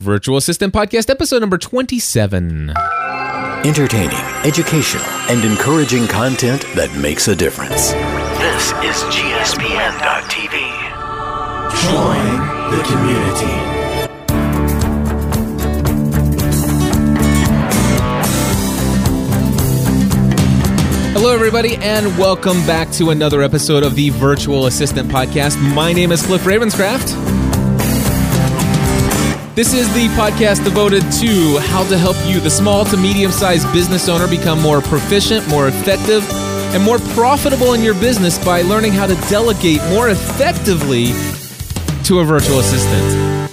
Virtual Assistant Podcast, episode number 27. Entertaining, educational, and encouraging content that makes a difference. This is GSPN.TV. Join the community. Hello, everybody, and welcome back to another episode of the Virtual Assistant Podcast. My name is Cliff Ravenscraft. This is the podcast devoted to how to help you, the small to medium sized business owner, become more proficient, more effective, and more profitable in your business by learning how to delegate more effectively to a virtual assistant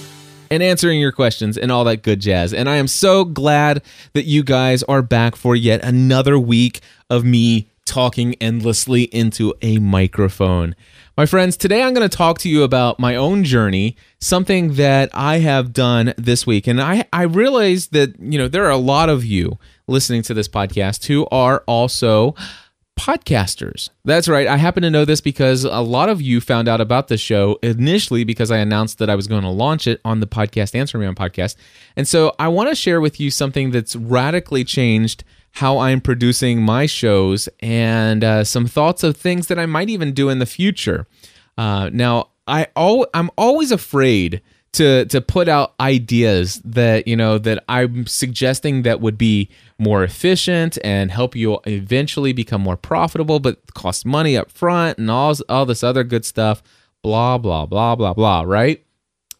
and answering your questions and all that good jazz. And I am so glad that you guys are back for yet another week of me talking endlessly into a microphone. My friends, today I'm going to talk to you about my own journey, something that I have done this week. And I, I realize that, you know, there are a lot of you listening to this podcast who are also podcasters. That's right. I happen to know this because a lot of you found out about the show initially because I announced that I was going to launch it on the podcast Answer Man podcast. And so I want to share with you something that's radically changed how I'm producing my shows and uh, some thoughts of things that I might even do in the future. Uh, now, I al- I'm always afraid to to put out ideas that you know that I'm suggesting that would be more efficient and help you eventually become more profitable, but cost money up front and all all this other good stuff. Blah blah blah blah blah. Right.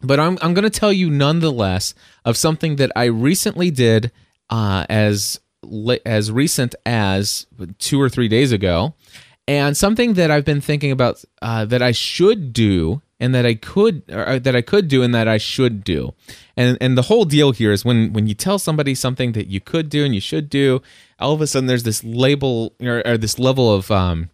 But I'm I'm going to tell you nonetheless of something that I recently did uh, as as recent as two or three days ago, and something that I've been thinking about uh, that I should do and that I could or that I could do and that I should do. And and the whole deal here is when when you tell somebody something that you could do and you should do, all of a sudden there's this label or, or this level of um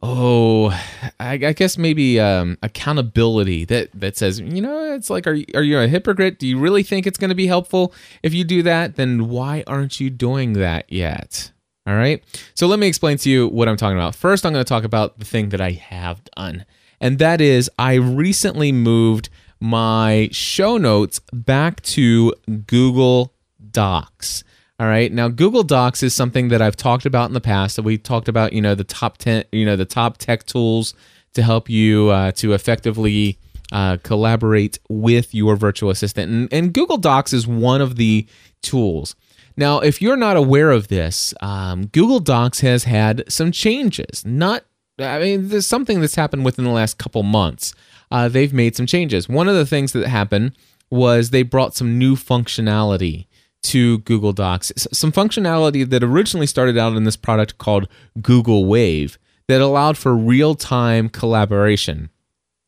oh I, I guess maybe um accountability that that says you know it's like are you, are you a hypocrite? Do you really think it's going to be helpful? If you do that then why aren't you doing that yet? All right? So let me explain to you what i'm talking about. First i'm going to talk about the thing that i have done and that is I recently moved my show notes back to Google Docs. All right. Now Google Docs is something that I've talked about in the past. That we talked about, you know, the top 10, you know, the top tech tools to help you uh, to effectively uh, collaborate with your virtual assistant. And, and, Google Docs is one of the tools. Now, if you're not aware of this, um, Google Docs has had some changes, not I mean, there's something that's happened within the last couple months. Uh, they've made some changes. One of the things that happened was they brought some new functionality to Google Docs. Some functionality that originally started out in this product called Google Wave that allowed for real time collaboration.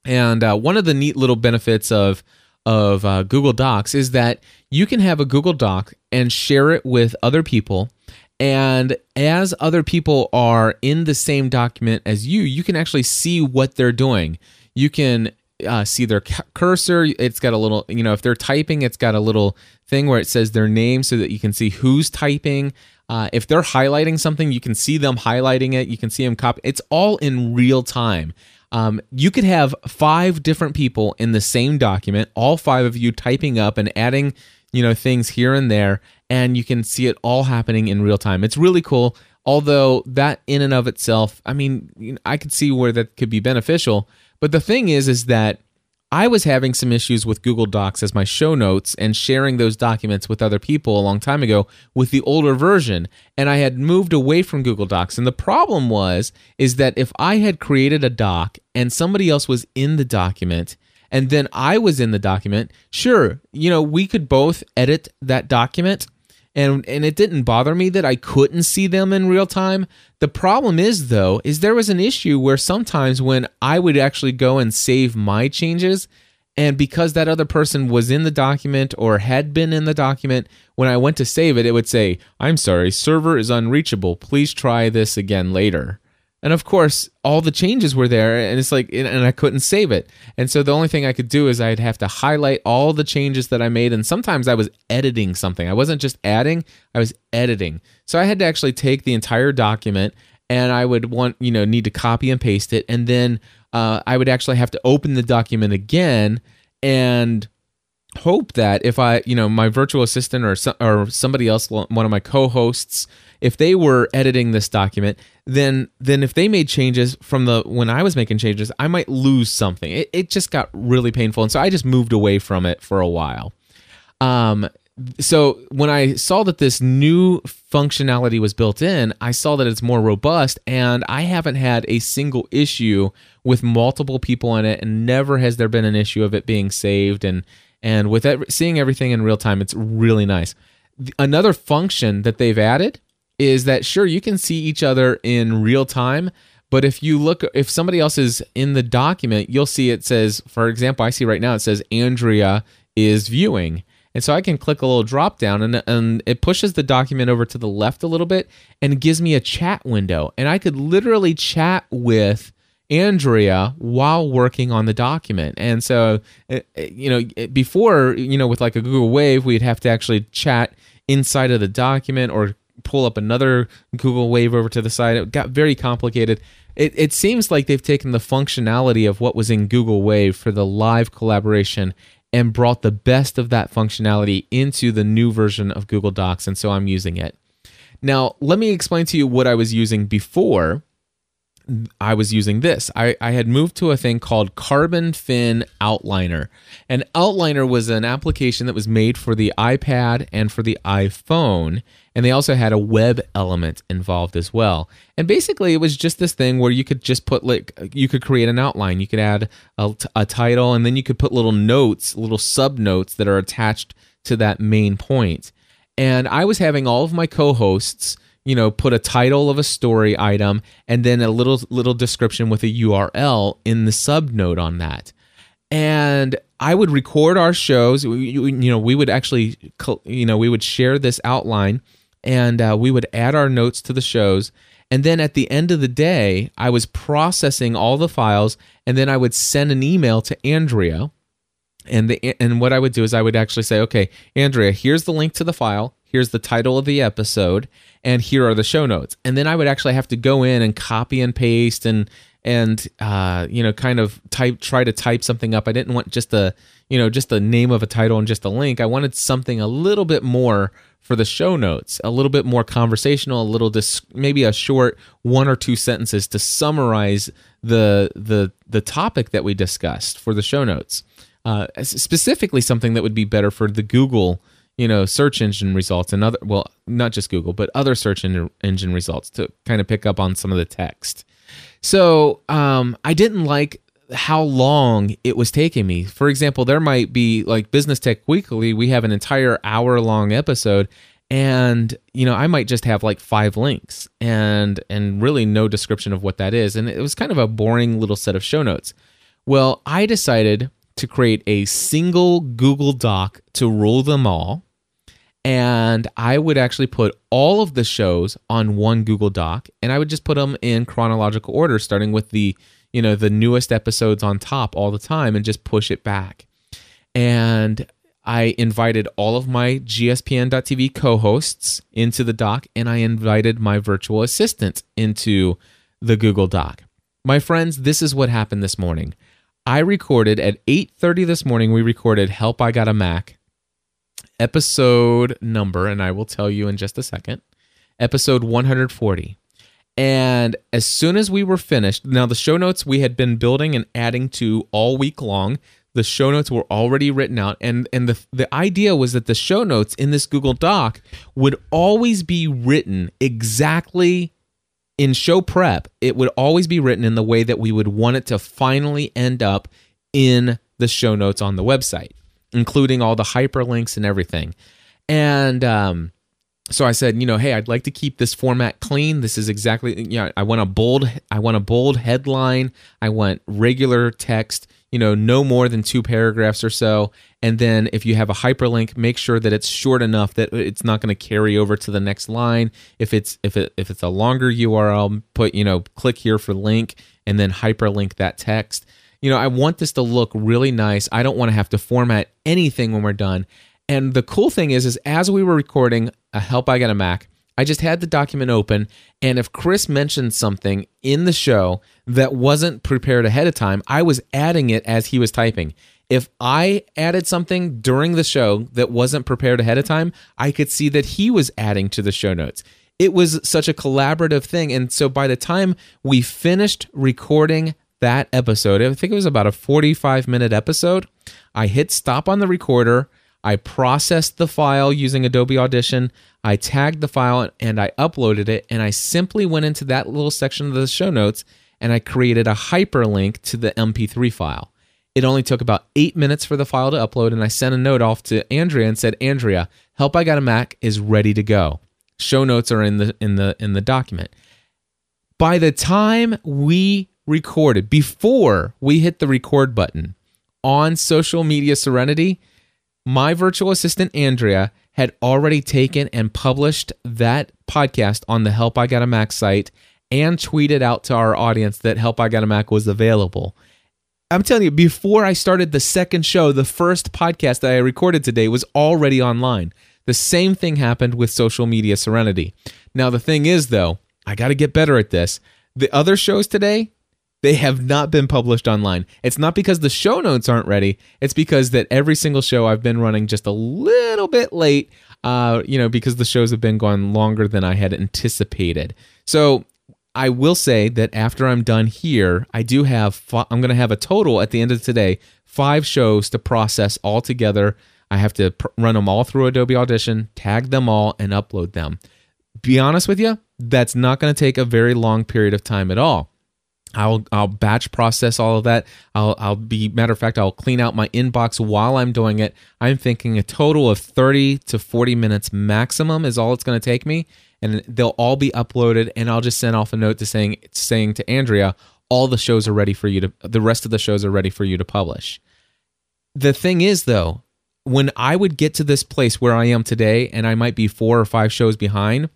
And uh, one of the neat little benefits of of uh, Google Docs is that you can have a Google Doc and share it with other people and as other people are in the same document as you, you can actually see what they're doing. You can uh, see their cursor. It's got a little, you know, if they're typing, it's got a little thing where it says their name so that you can see who's typing. Uh, if they're highlighting something, you can see them highlighting it. You can see them copy. It's all in real time. Um, you could have five different people in the same document, all five of you typing up and adding, you know, things here and there, and you can see it all happening in real time. It's really cool. Although that in and of itself, I mean, I could see where that could be beneficial. But the thing is, is that I was having some issues with Google Docs as my show notes and sharing those documents with other people a long time ago with the older version. And I had moved away from Google Docs. And the problem was is that if I had created a doc and somebody else was in the document and then I was in the document sure you know we could both edit that document and and it didn't bother me that I couldn't see them in real time. The problem is though is there was an issue where sometimes when I would actually go and save my changes and because that other person was in the document or had been in the document when I went to save it it would say, "I'm sorry, server is unreachable. Please try this again later." And of course, all the changes were there, and it's like, and I couldn't save it. And so the only thing I could do is I'd have to highlight all the changes that I made. And sometimes I was editing something. I wasn't just adding, I was editing. So I had to actually take the entire document and I would want, you know, need to copy and paste it. And then uh, I would actually have to open the document again and hope that if I, you know, my virtual assistant or or somebody else, one of my co-hosts, if they were editing this document, then then if they made changes from the when I was making changes, I might lose something. It, it just got really painful, and so I just moved away from it for a while. Um, so when I saw that this new functionality was built in, I saw that it's more robust, and I haven't had a single issue with multiple people in it, and never has there been an issue of it being saved and and with every, seeing everything in real time, it's really nice. Another function that they've added is that sure you can see each other in real time, but if you look, if somebody else is in the document, you'll see it says, for example, I see right now it says Andrea is viewing. And so I can click a little drop down and, and it pushes the document over to the left a little bit and gives me a chat window. And I could literally chat with Andrea while working on the document. And so, uh, uh, you know, before, you know, with like a Google Wave, we'd have to actually chat inside of the document or pull up another Google Wave over to the side. It got very complicated. It, it seems like they've taken the functionality of what was in Google Wave for the live collaboration and brought the best of that functionality into the new version of Google Docs. And so I'm using it. Now, let me explain to you what I was using before I was using this. I, I had moved to a thing called Carbonfin Outliner. And Outliner was an application that was made for the iPad and for the iPhone. And they also had a web element involved as well. And basically, it was just this thing where you could just put, like, you could create an outline. You could add a, a title, and then you could put little notes, little sub notes that are attached to that main point. And I was having all of my co hosts you know put a title of a story item and then a little little description with a url in the sub note on that and i would record our shows you, you know we would actually you know we would share this outline and uh, we would add our notes to the shows. And then at the end of the day i was processing all the files and then i would send an email to andrea. And the and what i would do is i would actually say okay andrea here's the link to the file. Here's the title of the episode and here are the show notes. And then i would actually have to go in and copy and paste and and uh, you know kind of type try to type something up. I didn't want just the you know just the name of a title and just a link. I wanted something a little bit more for the show notes a little bit more conversational a little dis- maybe a short one or two sentences to summarize the the the topic that we discussed for the show notes. Uh, specifically something that would be better for the google you know search engine results and other well not just google but other search engine results to kind of pick up on some of the text. So um, i didn't like how long it was taking me. For example there might be like business tech weekly we have an entire hour long episode and you know i might just have like five links and and really no description of what that is and it was kind of a boring little set of show notes. Well i decided to create a single google doc to rule them all and I would actually put all of the shows on one Google Doc and I would just put them in chronological order starting with the you know the newest episodes on top all the time and just push it back. And I invited all of my GSPN.TV co-hosts into the doc and I invited my virtual assistant into the Google Doc. My friends, this is what happened this morning. I recorded at 8:30 this morning we recorded Help I Got a Mac episode number, and I will tell you in just a second, episode 140. And as soon as we were finished, now the show notes we had been building and adding to all week long. The show notes were already written out, and and the the idea was that the show notes in this Google Doc would always be written exactly in show prep. It would always be written in the way that we would want it to finally end up in the show notes on the website including all the hyperlinks and everything. And um, so I said, you know, hey, I'd like to keep this format clean. This is exactly, you know, I want a bold, I want a bold headline. I want regular text. You know, no more than two paragraphs or so. And then if you have a hyperlink, make sure that it's short enough that it's not going to carry over to the next line. If it's if it if it's a longer URL, put you know, click here for link and then hyperlink that text you know, I want this to look really nice. I don't want to have to format anything when we're done. And the cool thing is, is as we were recording a Help I Got a Mac, I just had the document open, and if Chris mentioned something in the show that wasn't prepared ahead of time, I was adding it as he was typing. If I added something during the show that wasn't prepared ahead of time, I could see that he was adding to the show notes. It was such a collaborative thing. And so by the time we finished recording that episode, I think it was about a 45 minute episode, I hit stop on the recorder. I processed the file using Adobe Audition. I tagged the file and I uploaded it. And I simply went into that little section of the show notes and I created a hyperlink to the MP3 file. It only took about eight minutes for the file to upload, and I sent a note off to Andrea and said, Andrea, Help I Got a Mac is ready to go. Show notes are in the in the in the document. By the time we recorded, before we hit the record button on social media Serenity, my virtual assistant Andrea had already taken and published that podcast on the Help I Got a Mac site and tweeted out to our audience that Help I Got a Mac was available. I'm telling you, before I started the second show, the first podcast that I recorded today was already online. The same thing happened with Social Media Serenity. Now, the thing is, though, I got to get better at this. The other shows today, they have not been published online. It's not because the show notes aren't ready. It's because that every single show I've been running just a little bit late, uh, you know, because the shows have been going longer than I had anticipated. So I will say that after I'm done here, I do have, I'm going to have a total at the end of today, five shows to process all together. I have to pr- run them all through Adobe Audition, tag them all, and upload them. Be honest with you, that's not going to take a very long period of time at all. I'll I'll batch process all of that. I'll I'll be matter of fact I'll clean out my inbox while I'm doing it. I'm thinking a total of 30 to 40 minutes maximum is all it's going to take me and they'll all be uploaded and I'll just send off a note to saying saying to Andrea all the shows are ready for you to the rest of the shows are ready for you to publish. The thing is though, when I would get to this place where I am today and I might be 4 or 5 shows behind,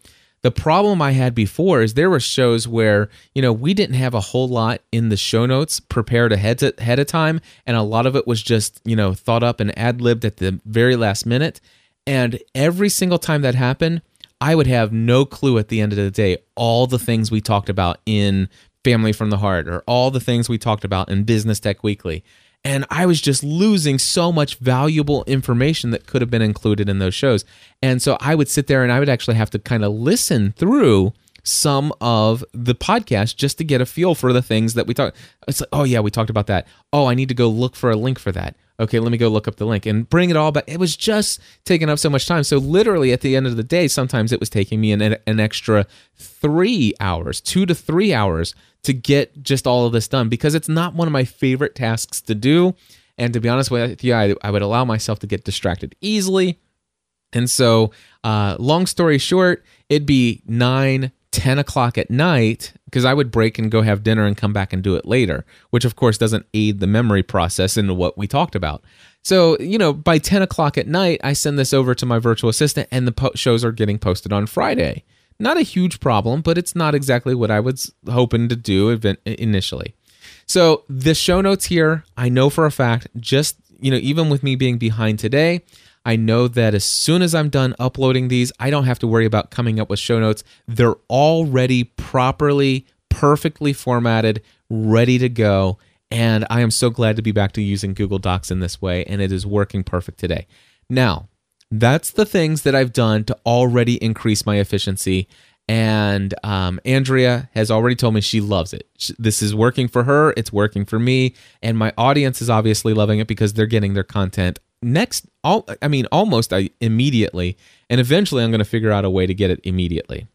the problem I had before is there were shows where, you know, we didn't have a whole lot in the show notes prepared ahead, to, ahead of time. And a lot of it was just, you know, thought up and ad libbed at the very last minute. And every single time that happened, I would have no clue at the end of the day all the things we talked about in Family from the Heart or all the things we talked about in Business Tech Weekly. And I was just losing so much valuable information that could have been included in those shows. And so I would sit there and I would actually have to kind of listen through some of the podcast just to get a feel for the things that we talked. It's like, oh yeah, we talked about that. Oh, I need to go look for a link for that okay, let me go look up the link and bring it all back. It was just taking up so much time. So literally at the end of the day, sometimes it was taking me an, an extra three hours, two to three hours to get just all of this done because it's not one of my favorite tasks to do. And to be honest with you, I, I would allow myself to get distracted easily. And so, uh, long story short, it'd be nine, 10 o'clock at night because I would break and go have dinner and come back and do it later, which of course doesn't aid the memory process into what we talked about. So, you know, by 10 o'clock at night, I send this over to my virtual assistant and the po- shows are getting posted on Friday. Not a huge problem, but it's not exactly what I was hoping to do initially. So, the show notes here, I know for a fact, just, you know, even with me being behind today, I know that as soon as I'm done uploading these, I don't have to worry about coming up with show notes. They're already properly, perfectly formatted, ready to go. And I am so glad to be back to using Google Docs in this way, and it is working perfect today. Now, that's the things that I've done to already increase my efficiency. And um, Andrea has already told me she loves it. This is working for her, it's working for me, and my audience is obviously loving it because they're getting their content next all I mean almost immediately and eventually I'm going to figure out a way to get it immediately.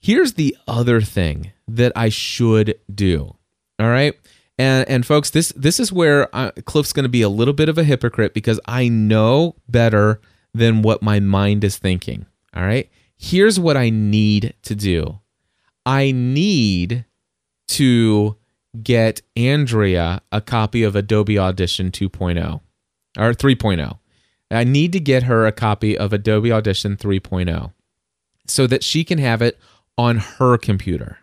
Here's the other thing that I should do. All right? And and folks, this this is where I, uh, Cliff's going to be a little bit of a hypocrite because I know better than what my mind is thinking. All right? Here's what I need to do. I need to get Andrea a copy of Adobe Audition 2.0 or 3.0. I need to get her a copy of Adobe Audition 3.0 so that she can have it on her computer.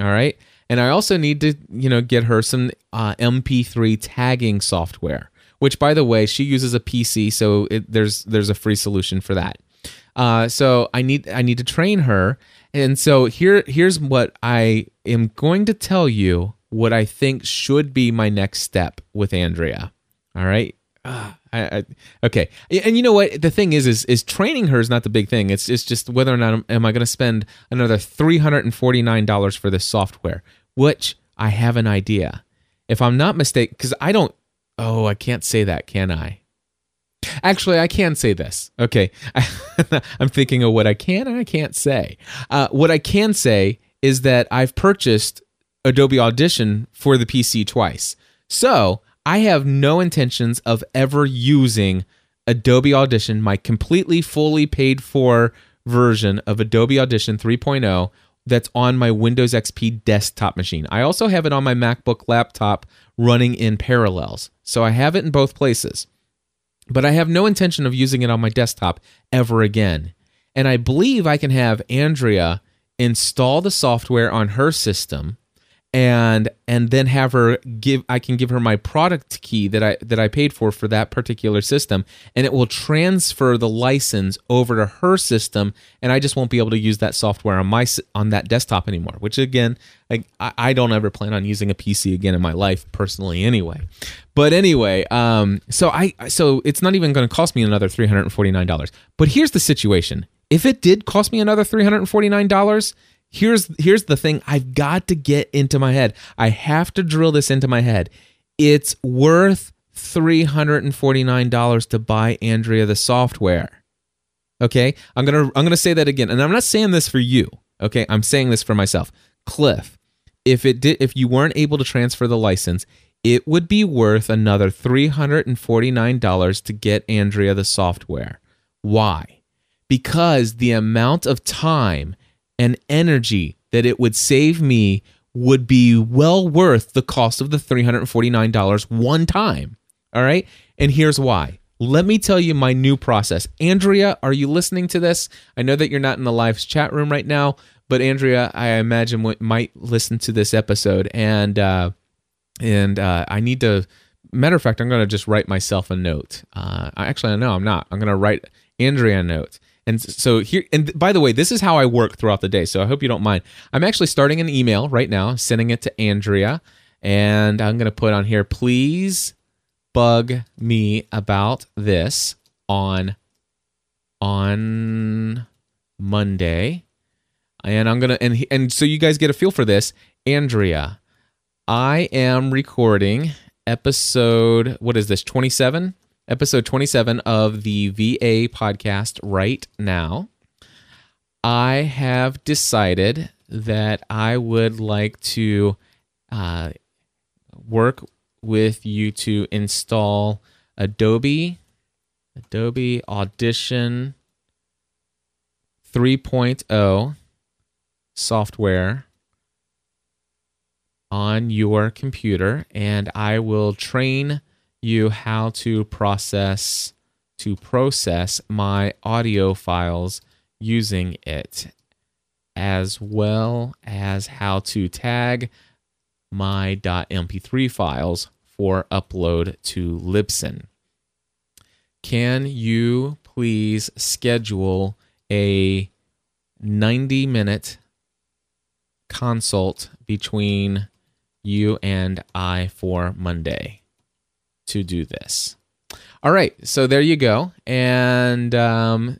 All right. And I also need to, you know, get her some uh, MP3 tagging software, which, by the way, she uses a PC, so it, there's there's a free solution for that. Uh, so I need I need to train her, and so here here's what I am going to tell you what I think should be my next step with Andrea. All right, I, I, okay, and you know what? The thing is, is is training her is not the big thing. It's it's just whether or not am I going to spend another three hundred and forty nine dollars for this software, which I have an idea. If I'm not mistaken, because I don't. Oh, I can't say that, can I? Actually, I can say this. Okay, I'm thinking of what I can and I can't say. Uh, what I can say is that I've purchased Adobe Audition for the PC twice, so I have no intentions of ever using Adobe Audition, my completely fully paid for version of Adobe Audition 3.0 that's on my Windows XP desktop machine. I also have it on my MacBook laptop running in parallels. So I have it in both places. But I have no intention of using it on my desktop ever again. And I believe I can have Andrea install the software on her system and and then have her give I can give her my product key that I that I paid for for that particular system and it will transfer the license over to her system and I just won't be able to use that software on my on that desktop anymore which again I, I don't ever plan on using a PC again in my life personally anyway. But anyway um so I so it's not even going to cost me another $349 but here's the situation. If it did cost me another $349 here's here's the thing I've got to get into my head. I have to drill this into my head. It's worth $349 to buy Andrea the software. Okay? I'm going to I'm going to say that again. And I'm not saying this for you. Okay? I'm saying this for myself. Cliff, if it did if you weren't able to transfer the license, it would be worth another $349 to get Andrea the software. Why? Because the amount of time and energy that it would save me would be well worth the cost of the $349 one time. All right. And here's why. Let me tell you my new process. Andrea, are you listening to this? I know that you're not in the live chat room right now, but Andrea, I imagine might listen to this episode, and uh, and uh, I need to. Matter of fact, I'm going to just write myself a note. Uh, actually, no, I'm not. I'm going to write Andrea a note and so here, and by the way, this is how I work throughout the day. So I hope you don't mind. I'm actually starting an email right now, sending it to Andrea, and I'm going to put on here, please bug me about this on on Monday. And I'm gonna and and so you guys get a feel for this, Andrea. I am recording episode. What is this? Twenty seven episode 27 of the VA podcast right now. I have decided that I would like to uh, work with you to install Adobe Adobe Audition 3.0 software on your computer and I will train you how to process to process my audio files using it as well as how to tag my .mp3 files for upload to Libsyn. Can you please schedule a 90 minute consult between you and I for Monday? To do this. All right, so there you go. And um,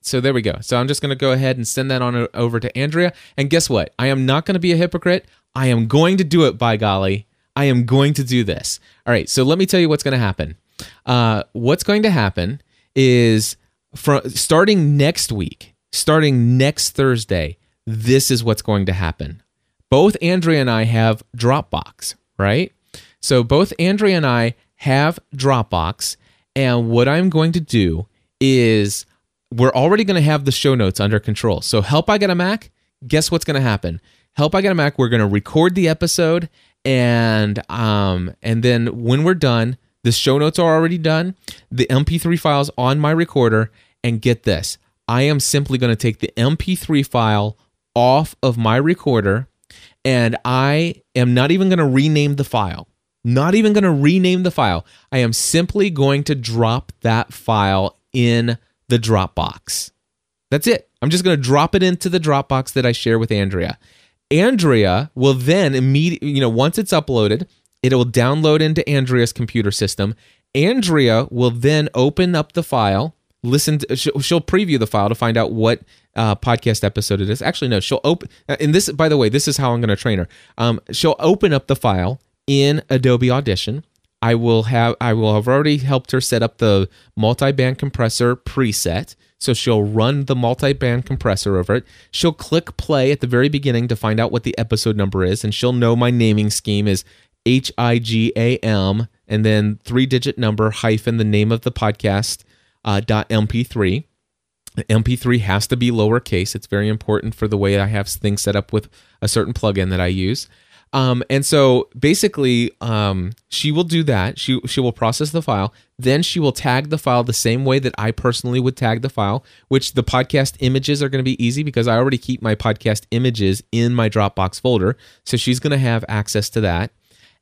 so there we go. So I'm just going to go ahead and send that on over to Andrea. And guess what? I am not going to be a hypocrite. I am going to do it, by golly. I am going to do this. All right, so let me tell you what's going to happen. Uh, what's going to happen is from starting next week, starting next Thursday, this is what's going to happen. Both Andrea and I have Dropbox, right? So both Andrea and I have Dropbox. And what I'm going to do is we're already going to have the show notes under control. So, help I get a Mac, guess what's going to happen? Help I get a Mac, we're going to record the episode and um and then when we're done, the show notes are already done, the MP3 files on my recorder and get this. I am simply going to take the MP3 file off of my recorder and I am not even going to rename the file. Not even going to rename the file. I am simply going to drop that file in the Dropbox. That's it. I'm just going to drop it into the Dropbox that I share with Andrea. Andrea will then immediately, you know, once it's uploaded, it will download into Andrea's computer system Andrea will then open up the file, listen. To, she'll, preview the file to find out what uh, podcast episode it is. Actually, no, she'll open. uh, And this, by the way, this is how I'm going to train her. Um, she'll open up the file in Adobe Audition. I will have I will have already helped her set up the multi-band compressor preset. So she'll run the multi-band compressor over it. She'll click play at the very beginning to find out what the episode number is, and she'll know my naming scheme is H I G A M and then three-digit number hyphen the name of the podcast uh, dot MP3. MP3 has to be lowercase. It's very important for the way I have things set up with a certain plugin that I use. Um, and so basically, um, she will do that. She she will process the file. Then she will tag the file the same way that I personally would tag the file. Which the podcast images are going to be easy because I already keep my podcast images in my Dropbox folder. So she's going to have access to that.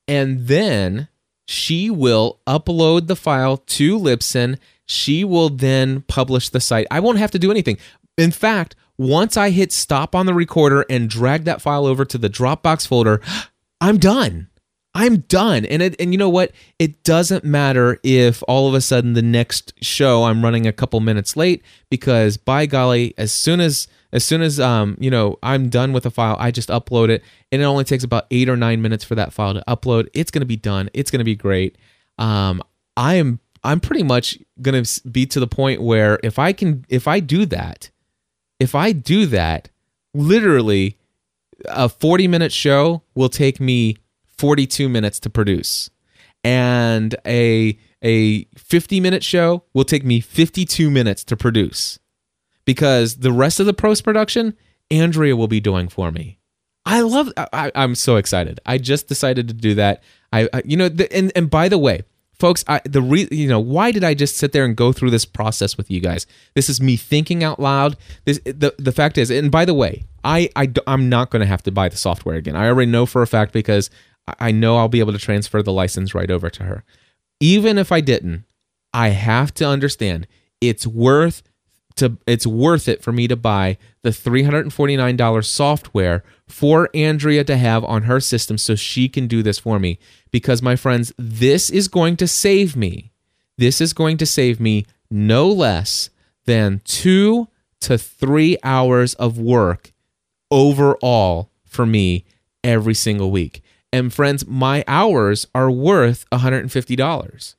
And then she will upload the file to Libsyn. She will then publish the site. I won't have to do anything. In fact, once I hit stop on the recorder and drag that file over to the Dropbox folder, I'm done. I'm done. And it, and you know what? It doesn't matter if all of a sudden the next show I'm running a couple minutes late because by golly, as soon as as soon as um you know I'm done with the file, I just upload it, and it only takes about eight or nine minutes for that file to upload. It's gonna be done. It's gonna be great. Um, I am I'm pretty much gonna be to the point where if I can if I do that, if I do that, literally a 40 minute show will take me 42 minutes to produce. And a a 50 minute show will take me 52 minutes to produce. Because the rest of the post production, Andrea will be doing for me. I love I, I'm so excited. I just decided to do that. I, I you know the, and and by the way, folks I, the re, you know why did i just sit there and go through this process with you guys? This is me thinking out loud. This the, the fact is and by the way i, I i'm not going to have to buy the software again. I already know for a fact because I- i know i'll be able to transfer the license right over to her. Even if i didn't i have to understand it's worth to it's worth it for me to buy the $349 software for Andrea to have on her system so she can do this for me. Because my friends this is going to save me. This is going to save me no less than 2 to 3 hours of work overall for me every single week. And friends my hours are worth $150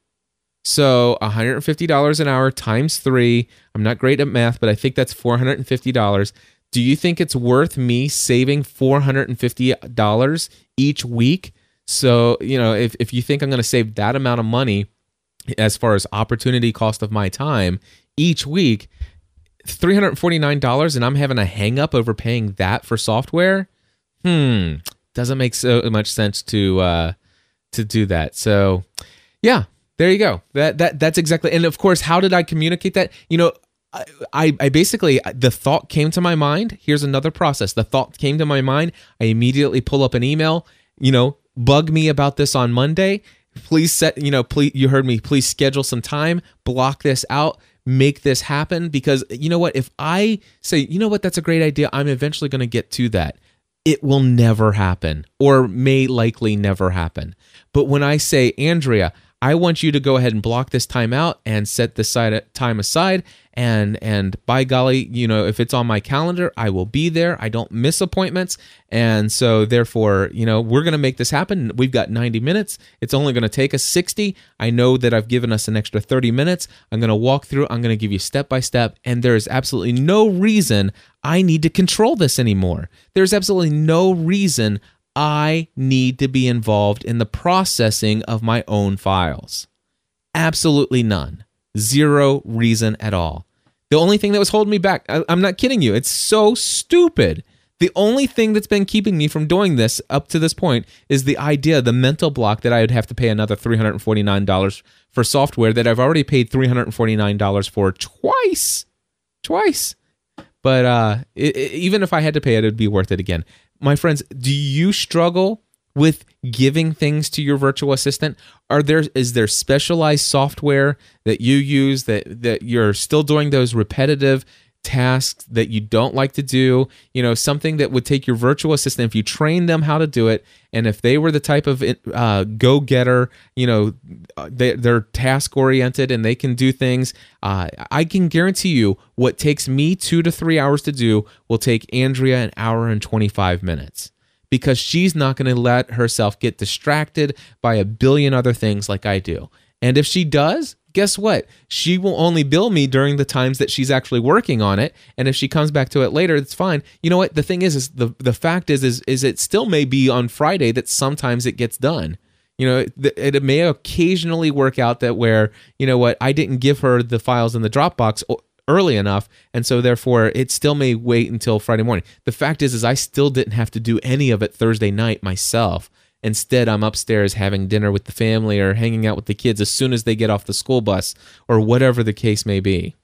so $150 an hour times three. I'm not great at math, but I think that's $450. Do you think it's worth me saving $450 each week? So, you know, if, if you think I'm going to save that amount of money as far as opportunity cost of my time each week, $349 and I'm having a hang up over paying that for software? Hmm, doesn't make so much sense to uh to do that. So, yeah, there you go. That that that's exactly. And of course, how did I communicate that? You know, I, I basically the thought came to my mind. Here's another process. The thought came to my mind. I immediately pull up an email. You know, bug me about this on Monday. Please set. You know, please. You heard me. Please schedule some time. Block this out. Make this happen because you know what? If I say, you know what, that's a great idea. I'm eventually going to get to that it will never happen or may likely never happen. But when I say, Andrea, I want you to go ahead and block this time out and set this time aside and and by golly, you know, if it's on my calendar, I will be there. I don't miss appointments. And so therefore, you know, we're to make this happen. We've got 90 minutes. It's only to take us 60. I know that I've given us an extra 30 minutes. I'm to walk through, I'm to give you step by step and there is absolutely no reason I need to control this anymore. There's absolutely no reason I need to be involved in the processing of my own files. Absolutely none. Zero reason at all. The only thing that was holding me back, I, am not kidding you, it's so stupid. The only thing that's been keeping me from doing this up to this point is the idea, the mental block that I would have to pay another $349 for software that I've already paid $349 for twice. Twice. But uh, it, it, even if I had to pay it, it would be worth it again. My friends, do you struggle with giving things to your virtual assistant? Are there is there specialized software that you use that that you're still doing those repetitive tasks that you don't like to do, you know, something that would take your virtual assistant, if you train them how to do it, and if they were the type of uh, go getter, you know, they, they're task oriented and they can do things, uh, I can guarantee you what takes me two to three hours to do will take Andrea an hour and 25 minutes because she's not going to let herself get distracted by a billion other things like I do. And if she does, guess what? She will only bill me during the times that she's actually working on it. And if she comes back to it later, it's fine. You know what? The thing is, is the, the fact is, is, is it still may be on Friday that sometimes it gets done. You know, it, it may occasionally work out that where, you know what, I didn't give her the files in the Dropbox early enough and so therefore it still may wait until friday morning the fact is is i still didn't have to do any of it thursday night myself Instead, I'm upstairs having dinner with the family or hanging out with the kids as soon as they get off the school bus or whatever the case may be.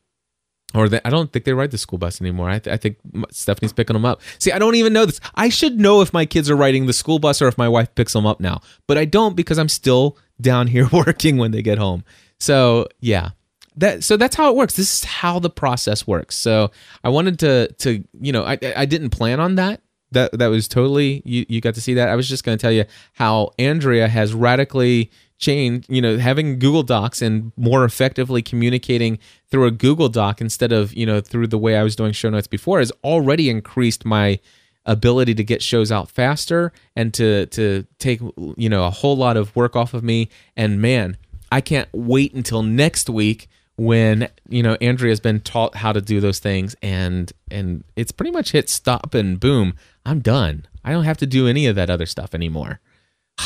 Or they, I don't think they ride the school bus anymore. I, th- I think Stephanie's picking them up. See, I don't even know this. I should know if my kids are riding the school bus or if my wife picks them up now, but I don't because I'm still down here working when they get home. So yeah, that so that's how it works. This is how the process works. So I wanted to to you know I I didn't plan on that that that was totally you, you got to see that. I was just going to tell you how Andrea has radically changed, you know, having Google Docs and more effectively communicating through a Google Doc instead of, you know, through the way I was doing show notes before has already increased my ability to get shows out faster and to to take, you know, a whole lot of work off of me and man, I can't wait until next week when you know Andrea's been taught how to do those things and and it's pretty much hit stop and boom I'm done. I don't have to do any of that other stuff anymore.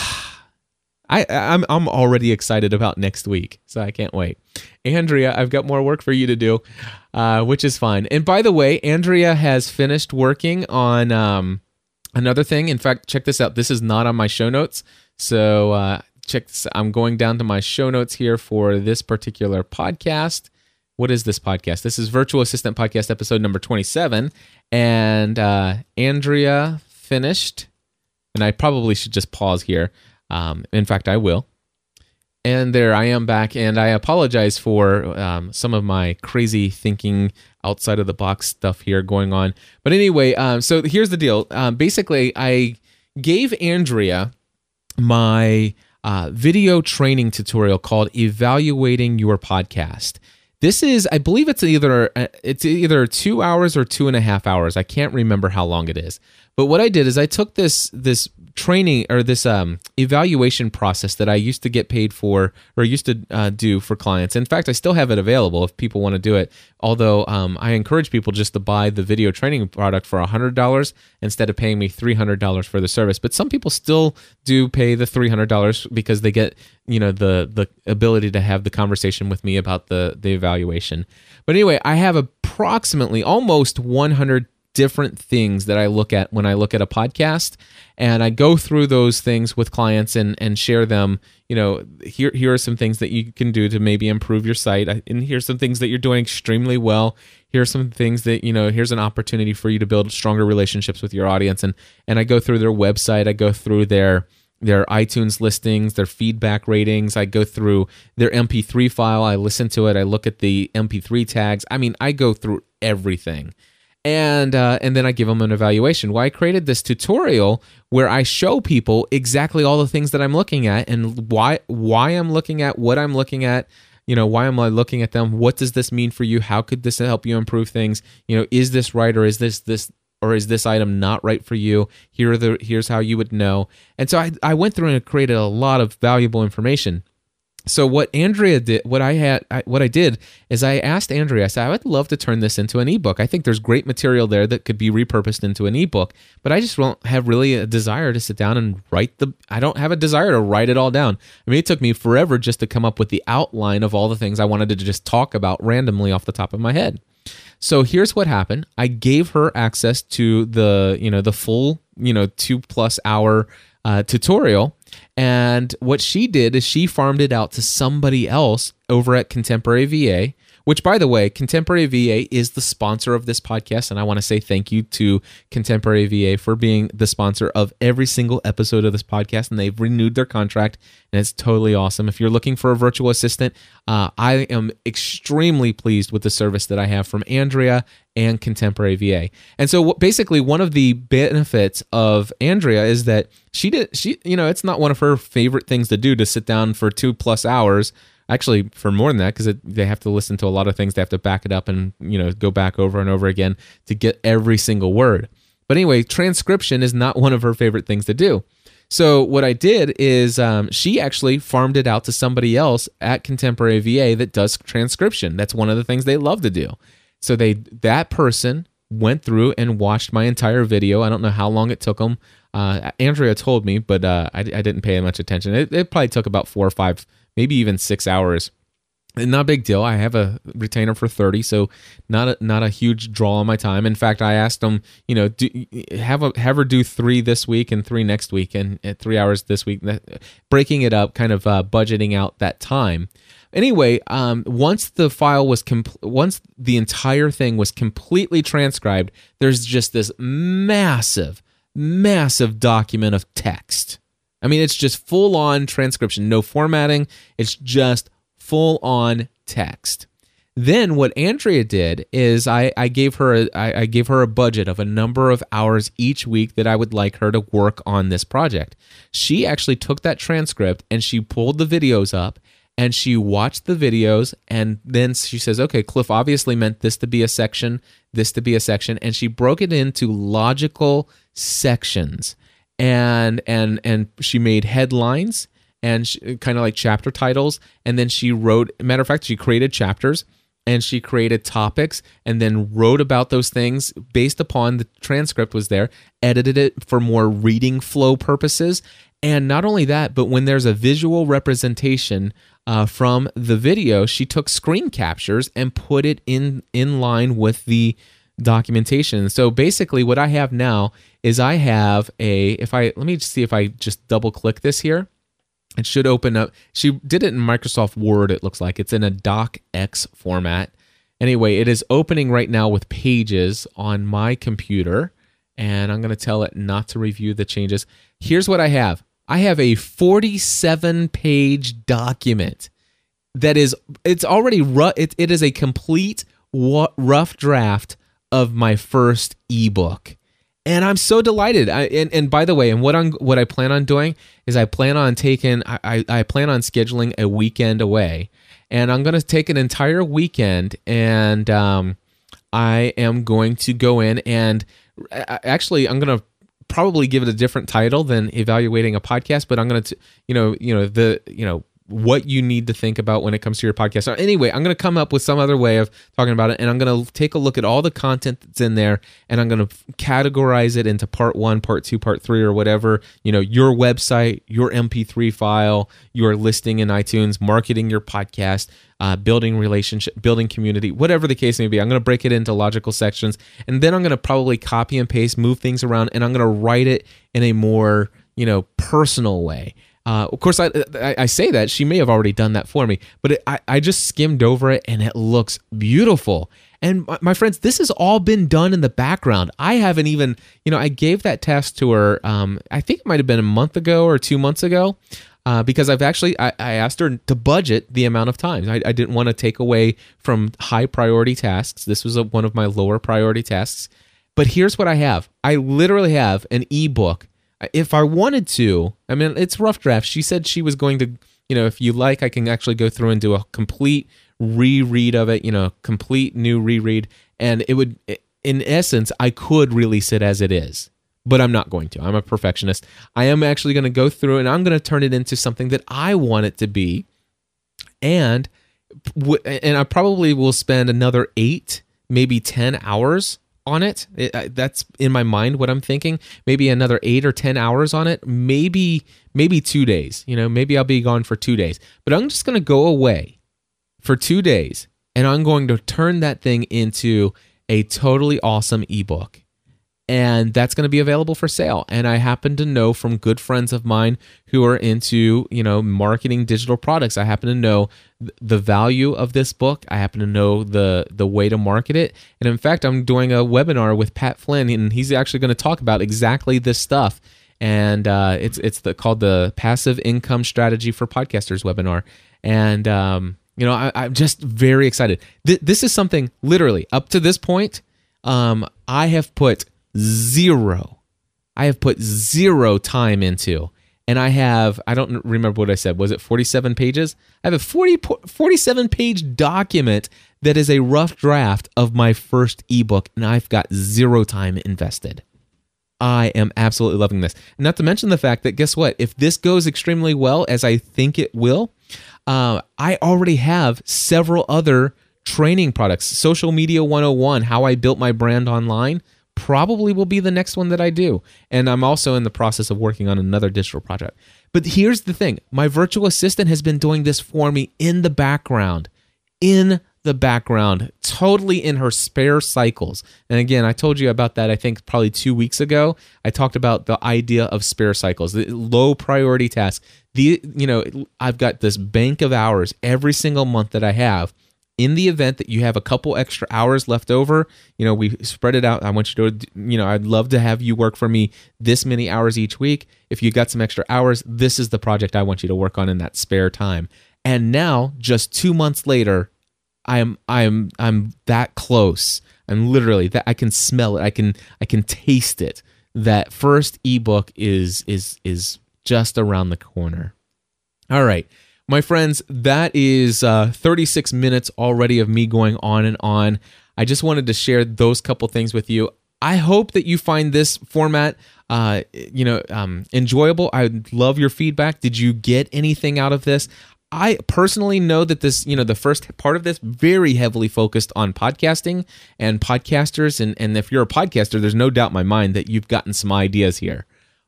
I I'm I'm already excited about next week so I can't wait. Andrea I've got more work for you to do uh, which is fine. And by the way Andrea has finished working on um, another thing. In fact check this out. This is not on my show notes so uh, check this. I'm going down to my show notes here for this particular podcast. What is this podcast? This is Virtual Assistant Podcast episode number 27. And uh, Andrea finished, and I probably should just pause here. Um, in fact, I will. And there I am back, and I apologize for um, some of my crazy thinking outside of the box stuff here going on. But anyway, um, so here's the deal. Um, basically, I gave Andrea my uh, video training tutorial called Evaluating Your Podcast. This is, I believe it's either uh, it's either two hours or two and a half hours. I can't remember how long it is. But what I did is I took this this training or this um, evaluation process that I used to get paid for or used to uh, do for clients. In fact, I still have it available if people want to do it. Although um, I encourage people just to buy the video training product for $100 instead of paying me $300 for the service. But some people still do pay the $300 because they get you know the the ability to have the conversation with me about the the evaluation. But anyway, I have approximately almost 100 different things that I look at when I look at a podcast and I go through those things with clients and and share them you know here here are some things that you can do to maybe improve your site and here's some things that you're doing extremely well here are some things that you know here's an opportunity for you to build stronger relationships with your audience and and I go through their website I go through their their iTunes listings, their feedback ratings. I go through their MP3 file. I listen to it. I look at the MP3 tags. I mean, I go through everything and uh, and then I give them an evaluation. Well, I created this tutorial where I show people exactly all the things that I'm looking at and why why I'm looking at what I'm looking at. You know, why am I looking at them? What does this mean for you? How could this help you improve things? You know, is this right or is this this or is this item not right for you? Here the here's how you would know. And so I I went through and created a lot of valuable information so what Andrea did, what I had, I, what I did is I asked Andrea. I said I would love to turn this into an ebook. I think there's great material there that could be repurposed into an ebook, but I just don't have really a desire to sit down and write the. I don't have a desire to write it all down. I mean, it took me forever just to come up with the outline of all the things I wanted to just talk about randomly off the top of my head. So here's what happened. I gave her access to the, you know, the full, you know, two plus hour uh, tutorial and what she did is she farmed it out to somebody else over at Contemporary VA, which, by the way, Contemporary VA is the sponsor of this podcast. And I want to say thank you to Contemporary VA for being the sponsor of every single episode of this podcast. And they've renewed their contract, and it's totally awesome. If you're looking for a virtual assistant, uh, I am extremely pleased with the service that I have from Andrea and Contemporary VA. And so basically one of the benefits of Andrea is that she did she you know, it's not one of her favorite things to do to sit down for 2 plus hours actually for more than that because they have to listen to a lot of things they have to back it up and you know go back over and over again to get every single word. But anyway transcription is not one of her favorite things to do. So what i did is um, she actually farmed it out to somebody else at contemporary va that does transcription. That's one of the things they love to do. So they that person went through and watched my entire video. I don't know how long it took them uh, andrea told me but uh, I, I, didn't pay much attention. It, it probably took about four or five maybe even six hours. And not a big deal. I have a retainer for 30, so not a, not a huge draw on my time. In fact, I asked them, you know, do, have a, have her do three this week and three next week, and at three hours this week, breaking it up, kind of uh, budgeting out that time. Anyway, um, once the file was compl- once the entire thing was completely transcribed, there's just this massive, massive document of text I mean, it's just full on transcription, no formatting. It's just full on text. Then what Andrea did is I, I gave her a, I, I gave her a budget of a number of hours each week that I would like her to work on this project. She actually took that transcript and she pulled the videos up and she watched the videos and then she says, okay, Cliff obviously meant this to be a section, this to be a section, and she broke it into logical sections and and and she made headlines and kind of like chapter titles. And then she wrote matter of fact she created chapters and she created topics and then wrote about those things based upon the transcript was there edited it for more reading flow purposes. And not only that but when there's a visual representation uh, from the video she took screen captures and put it in in line with the documentation. So basically, what I have now is I have a, if I, let me see if I just double click this here. It should open up. She did it in Microsoft Word, it looks like. It's in a docx format. Anyway, it is opening right now with pages on my computer, and I'm going to tell it not to review the changes. Here's what I have I have a 47 page document that is, it's already, rough, it, it is a complete rough draft of my first ebook. And I'm so delighted. I, and, and by the way, and what I'm what I plan on doing is I plan on taking I, I plan on scheduling a weekend away, and I'm to take an entire weekend, and um, I am going to go in and actually I'm to probably give it a different title than evaluating a podcast, but I'm going to you know you know the you know what you need to think about when it comes to your podcast. So anyway, I'm going to come up with some other way of talking about it, and I'm going to take a look at all the content that's in there, and I'm going to categorize it into part one, part two, part three, or whatever. You know, your website, your MP3 file, your listing in iTunes, marketing your podcast, uh, building relationship, building community, whatever the case may be. I'm going to break it into logical sections, and then I'm going to probably copy and paste, move things around, and I'm going to write it in a more you know personal way uh, of course, I, I, I say that she may have already done that for me, but it, I I just skimmed over it and it looks beautiful. And my, my, friends, this has all been done in the background. I haven't even, you know, I gave that test to her. Um, I think it might have been a month ago or two months ago. Uh, because I've actually I, I, asked her to budget the amount of time. I, I didn't want to take away from high priority tasks. This was a, one of my lower priority tasks. But here's what I have. I literally have an ebook if I wanted to, I mean, it's rough draft. She said she was going to, you know, if you like, I can actually go through and do a complete reread of it, you know, complete new reread. And it would, in essence, I could release it as it is, but I'm not going to. I'm a perfectionist. I am actually going to go through and I'm going to turn it into something that I want it to be. And, and I probably will spend another eight, maybe 10 hours on it. it that's in my mind what I'm thinking. Maybe another eight or ten hours on it. Maybe maybe two days. You know, maybe I'll be gone for two days. But I'm just gonna go away for two days, and I'm going to turn that thing into a totally awesome ebook. And that's going to be available for sale. And I happen to know from good friends of mine who are into, you know, marketing digital products. I happen to know the value of this book. I happen to know the the way to market it. And in fact, I'm doing a webinar with Pat Flynn, and he's actually going to talk about exactly this stuff. And uh, it's it's the, called the Passive Income Strategy for Podcasters webinar. And um, you know, I, am just very excited. Th- this is something literally up to this point. Um, I have put zero. I have put zero time into. And I have, I don't remember what I said. Was it 47 pages? I have a 40, 47 page document that is a rough draft of my first ebook, and I've got zero time invested. I am absolutely loving this. Not to mention the fact that, guess what? If this goes extremely well, as I think it will, uh, I already have several other training products. Social Media 101, how I built my brand online probably will be the next one that I do. And I'm also in the process of working on another digital project. But here's the thing my virtual assistant has been doing this for me in the background, in the background, totally in her spare cycles. And again, I told you about that, I think probably two weeks ago. I talked about the idea of spare cycles, the low priority tasks. The, you know, I've got this bank of hours every single month that I have in the event that you have a couple extra hours left over, you know, we spread it out. I want you to, you know, I'd love to have you work for me this many hours each week. If you got some extra hours, this is the project I want you to work on in that spare time. And now, just two months later, I'm I'm I'm that close. I'm literally that I can smell it. I can I can taste it. That first ebook is is is just around the corner. All right. My friends, that is uh, 36 minutes already of me going on and on. I just wanted to share those couple things with you. I hope that you find this format, uh, you know, um, enjoyable. I love your feedback. Did you get anything out of this? I personally know that this, you know, the first part of this very heavily focused on podcasting and podcasters. And, and if you're a podcaster, there's no doubt in my mind that you've gotten some ideas here.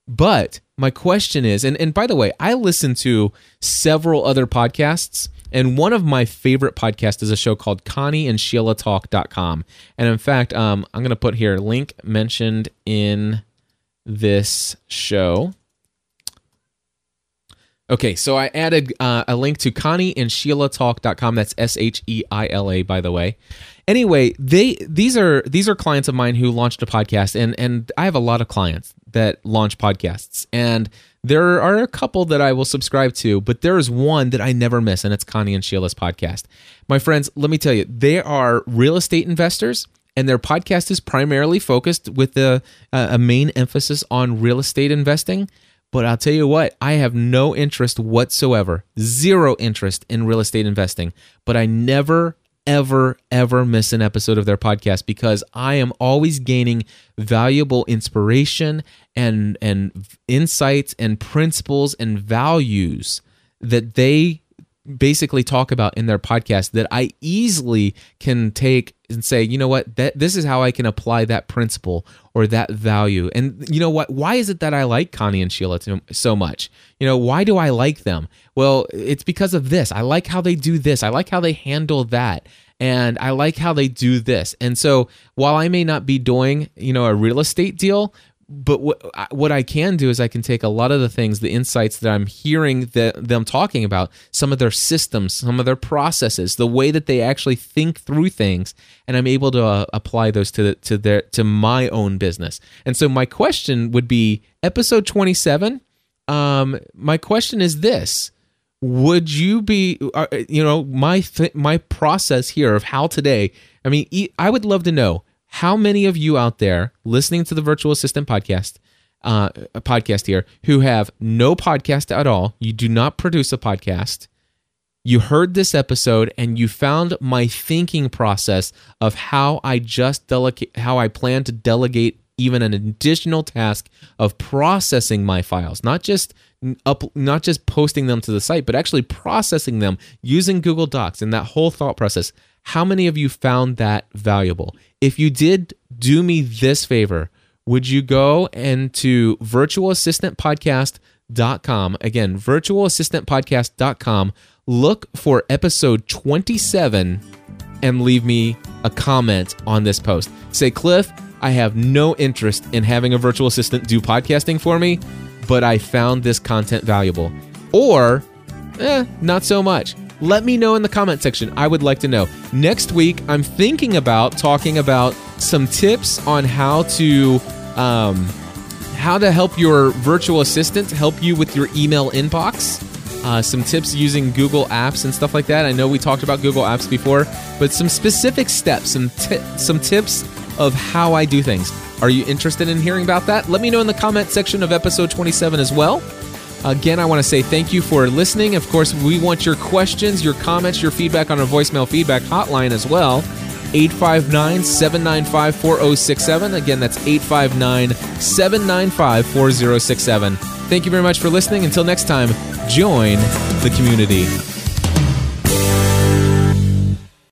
But my question is, and, and by the way, I listen to several other podcasts, and one of my favorite podcasts is a show called Connie and Sheila Talk.com. And in fact, um, I'm going to put here link mentioned in this show. Okay, so I added uh, a link to Connie and Sheila Talk.com. That's S H E I L A, by the way. Anyway, they these are these are clients of mine who launched a podcast, and and I have a lot of clients that launch podcasts, and there are a couple that I will subscribe to, but there is one that I never miss, and it's Connie and Sheila's podcast. My friends, let me tell you, they are real estate investors and their podcast is primarily focused with a, a main emphasis on real estate investing. But I'll tell you what, I have no interest whatsoever, zero interest in real estate investing. But I never, ever, ever miss an episode of their podcast because I am always gaining valuable inspiration and, and insights and principles and values that they basically talk about in their podcast that I easily can take and say, you know what, that this is how I can apply that principle or that value. And you know what, why is it that I like Connie and Sheila so much? You know, why do I like them? Well, it's because of this. I like how they do this. I like how they handle that. And I like how they do this. And so while I may not be doing, you know, a real estate deal, but what what I can do is I can take a lot of the things, the insights that I'm hearing that them talking about, some of their systems, some of their processes, the way that they actually think through things, and I'm able to uh, apply those to the, to their to my own business. And so my question would be episode 27. Um, my question is this: Would you be, uh, you know, my th- my process here of how today? I mean, I would love to know how many of you out there listening to the virtual assistant podcast uh, podcast here who have no podcast at all you do not produce a podcast you heard this episode and you found my thinking process of how i just delegate how i plan to delegate even an additional task of processing my files not just up not just posting them to the site but actually processing them using google docs and that whole thought process how many of you found that valuable if you did do me this favor, would you go and into virtualassistantpodcast.com? Again, virtualassistantpodcast.com. Look for episode 27 and leave me a comment on this post. Say, Cliff, I have no interest in having a virtual assistant do podcasting for me, but I found this content valuable. Or, eh, not so much. Let me know in the comment section. I would like to know. Next week, I'm thinking about talking about some tips on how to um, how to help your virtual assistant help you with your email inbox. Uh, some tips using Google Apps and stuff like that. I know we talked about Google Apps before, but some specific steps, some ti- some tips of how I do things. Are you interested in hearing about that? Let me know in the comment section of episode 27 as well. Again, I want to say thank you for listening. Of course, we want your questions, your comments, your feedback on our voicemail feedback hotline as well. 859 795 4067. Again, that's 859 795 4067. Thank you very much for listening. Until next time, join the community.